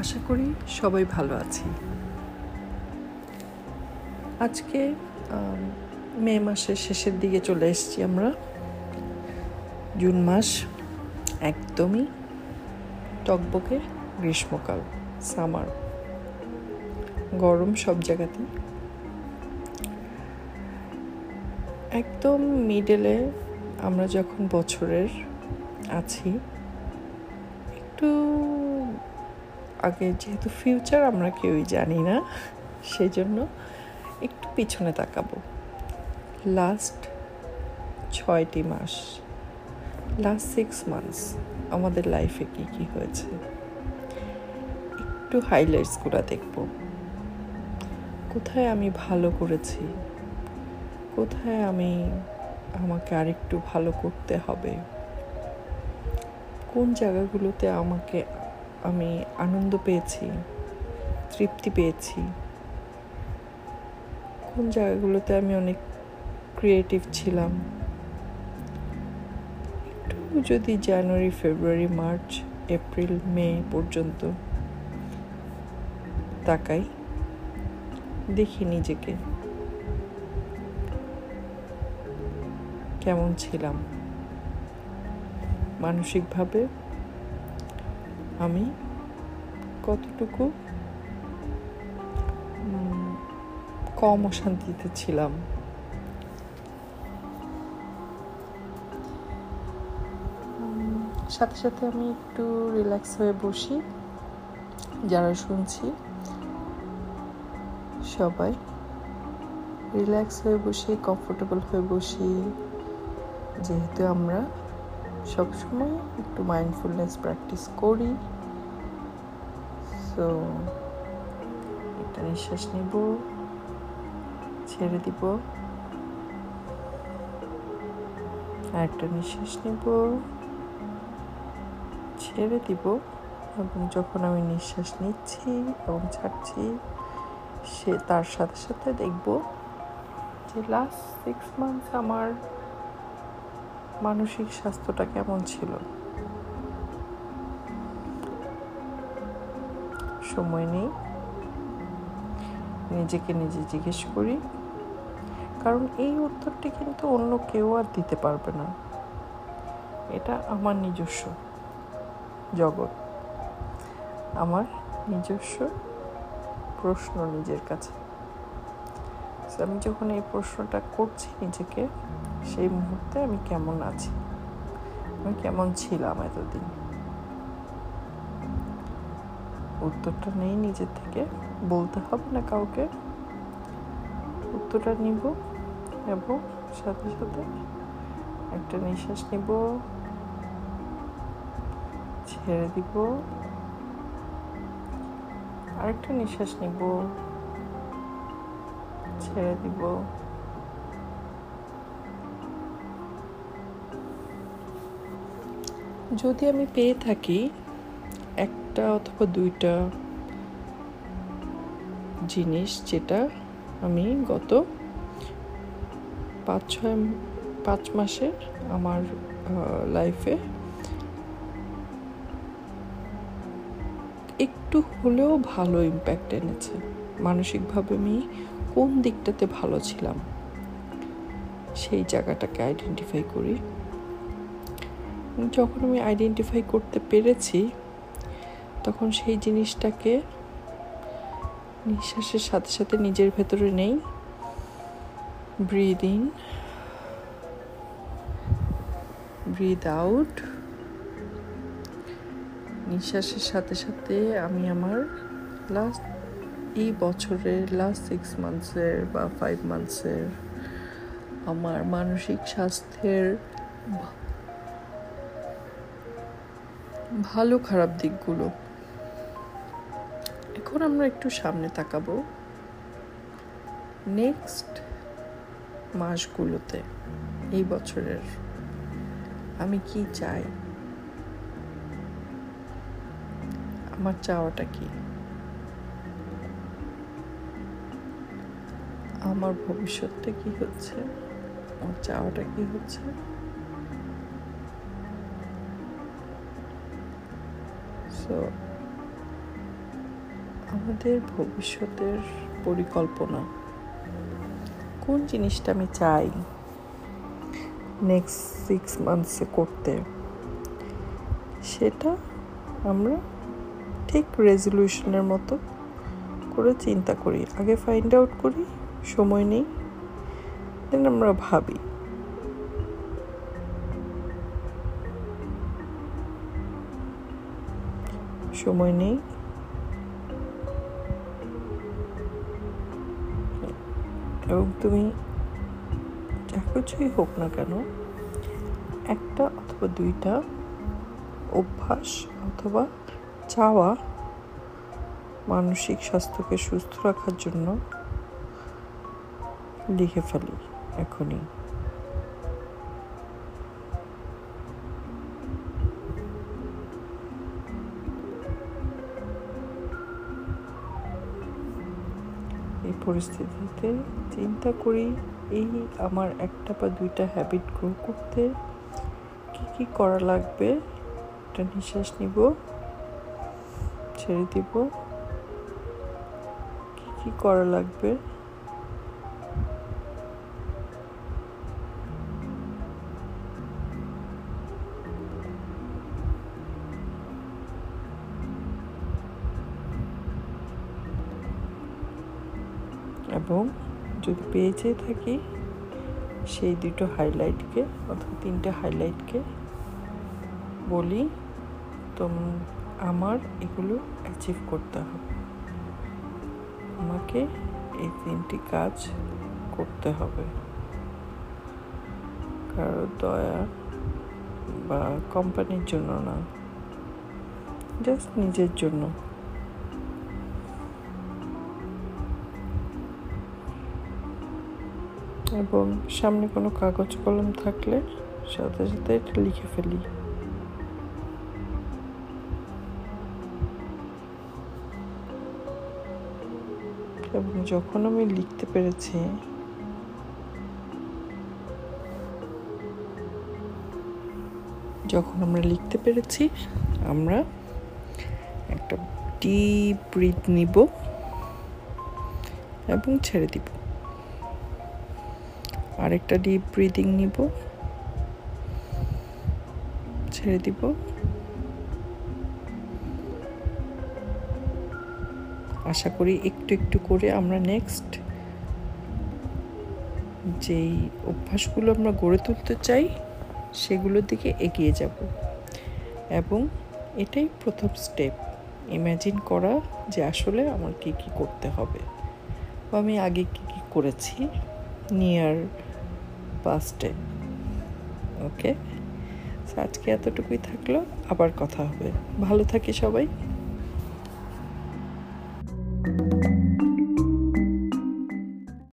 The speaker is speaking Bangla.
আশা করি সবাই ভালো আছি। আজকে মে মাসের শেষের দিকে চলে এসেছি আমরা। জুন মাস একদমই টকবকে গ্রীষ্মকাল, সামার। গরম সব জায়গাতেই। একদম মিডেলে আমরা যখন বছরের আছি, একটু আগে যেহেতু ফিউচার আমরা কেউই জানি না সেই জন্য একটু পিছনে তাকাবো। লাস্ট ছয়টি মাস লাস্ট সিক্স মান্থস আমাদের লাইফে কি কি হয়েছে? একটু হাইলাইটসগুলো দেখব। কোথায় আমি ভালো করেছি? কোথায় আমি আমাকে আরেকটু ভালো করতে হবে? কোন জায়গাগুলোতে আমাকে আমি আনন্দ পেয়েছি, তৃপ্তি পেয়েছি। কোন জায়গাগুলোতে আমি অনেক ক্রিয়েটিভ ছিলাম? একটু যদি জানুয়ারি, ফেব্রুয়ারি, মার্চ, এপ্রিল, মে পর্যন্ত তাকাই, দেখি নিজেকে। কেমন ছিলাম? মানসিকভাবে আমি কতটুকু কম অশান্তিতে ছিলাম? সাথে সাথে আমি একটু রিল্যাক্স হয়ে বসি। যারা শুনছি, সবাই রিল্যাক্স হয়ে বসি কমফোর্টেবল হয়ে বসি। যেহেতু আমরা সবসময় একটু মাইন্ডফুলনেস প্র্যাকটিস করি। সো একটা নিঃশ্বাস নিব, ছেড়ে দিব। একটা নিঃশ্বাস নিব, ছেড়ে দিব এবং যখন আমি নিঃশ্বাস নিচ্ছি এবং ছাড়ছি, সে তার সাথে সাথে দেখব যে লাস্ট সিক্স মান্থস আমার মানসিক স্বাস্থ্যটা কেমন ছিল? সময় নেই। নিজেকে নিজে জিজ্ঞেস করি। কারণ এই উত্তরটি কিন্তু অন্য কেউ আর দিতে পারবে না। এটা আমার নিজস্ব জগৎ। আমার নিজস্ব প্রশ্ন নিজের কাছে। আমি যখন এই প্রশ্নটা করছি নিজেকে, সেই মুহূর্তে আমি কেমন আছি? আমি কেমন ছিলাম এতদিন? উত্তরটা নেই নিজের থেকে। বলতে হবে না কাউকে। উত্তরটা নিব এবং সাথে সাথে একটা নিঃশ্বাস নিব। ছেড়ে দিব। আরেকটা নিঃশ্বাস নিব। ছেড়ে দিব। যদি আমি পেয়ে থাকি একটা অথবা দুইটা জিনিস যেটা আমি গত পাঁচ ছয়, পাঁচ মাসের আমার লাইফে একটু হলেও ভালো ইম্প্যাক্ট এনেছে। মানসিকভাবে আমি কোন দিকটাতে ভালো ছিলাম? সেই জায়গাটাকে আইডেন্টিফাই করি। যখন আমি আইডেন্টিফাই করতে পেরেছি, তখন সেই জিনিসটাকে নিঃশ্বাসের সাথে সাথে নিজের ভেতরে নেই। ব্রিদ ইন ব্রিদ আউট নিঃশ্বাসের সাথে সাথে আমি আমার লাস্ট এই বছরের লাস্ট সিক্স মান্থসের বা ফাইভ মান্থসের আমার মানসিক স্বাস্থ্যের ভালো খারাপ দিকগুলো। এখন আমরা একটু সামনে তাকাবো নেক্সট মাসগুলোতে, এই বছরের। আমি কি চাই? আমার চাওয়াটা কি? আমার ভবিষ্যৎটা কি হচ্ছে? আমার চাওয়াটা কি হচ্ছে? সো আমাদের ভবিষ্যতের পরিকল্পনা। কোন জিনিসটা আমি চাই নেক্সট সিক্স মান্থসে করতে? সেটা আমরা ঠিক রেজলিউশনের মতো করে চিন্তা করি। আগে ফাইন্ড আউট করি সময় নেই দেন আমরা ভাবি। সময় নেই। এবং তুমি যা কিছুই হোক না কেন, একটা অথবা দুইটা অভ্যাস অথবা চাওয়া মানসিক স্বাস্থ্যকে সুস্থ রাখার জন্য লিখে ফেলি, এখনই। এই পরিস্থিতিতে চিন্তা করি, এই আমার একটা বা দুইটা হ্যাবিট গ্রো করতে কি কি করা লাগবে একটা নিঃশ্বাস নিব, ছেড়ে দিব। কি কি করা লাগবে? এবং যদি পেয়ে যেয়ে থাকি, সেই দুটো হাইলাইটকে অথবা তিনটে হাইলাইটকে বলি তো আমার এগুলো অ্যাচিভ করতে হবে। আমাকে এই তিনটি কাজ করতে হবে। কারও দয়া বা কোম্পানির জন্য না জাস্ট নিজের জন্য। এবং সামনে কোনো কাগজ কলম থাকলে সাথে সাথে এটা লিখে ফেলি। এবং যখন আমি লিখতে পেরেছি, যখন আমরা লিখতে পেরেছি, আমরা একটা ডিপ ব্রিথ নিব এবং ছেড়ে দিব। আরেকটা ডিপ ব্রিদিং নিব। ছেড়ে দিব। আশা করি একটু একটু করে আমরা নেক্সট যেই অভ্যাসগুলো আমরা গড়ে তুলতে চাই, সেগুলোর দিকে এগিয়ে যাব। এবং এটাই প্রথম স্টেপ ইম্যাজিন করা যে আসলে আমার কি কি করতে হবে। বা আমি আগে কি কি করেছি। নিয়ার পাস্টে ওকে আজকে এতটুকুই থাকল। আবার কথা হবে। ভালো থাকি সবাই।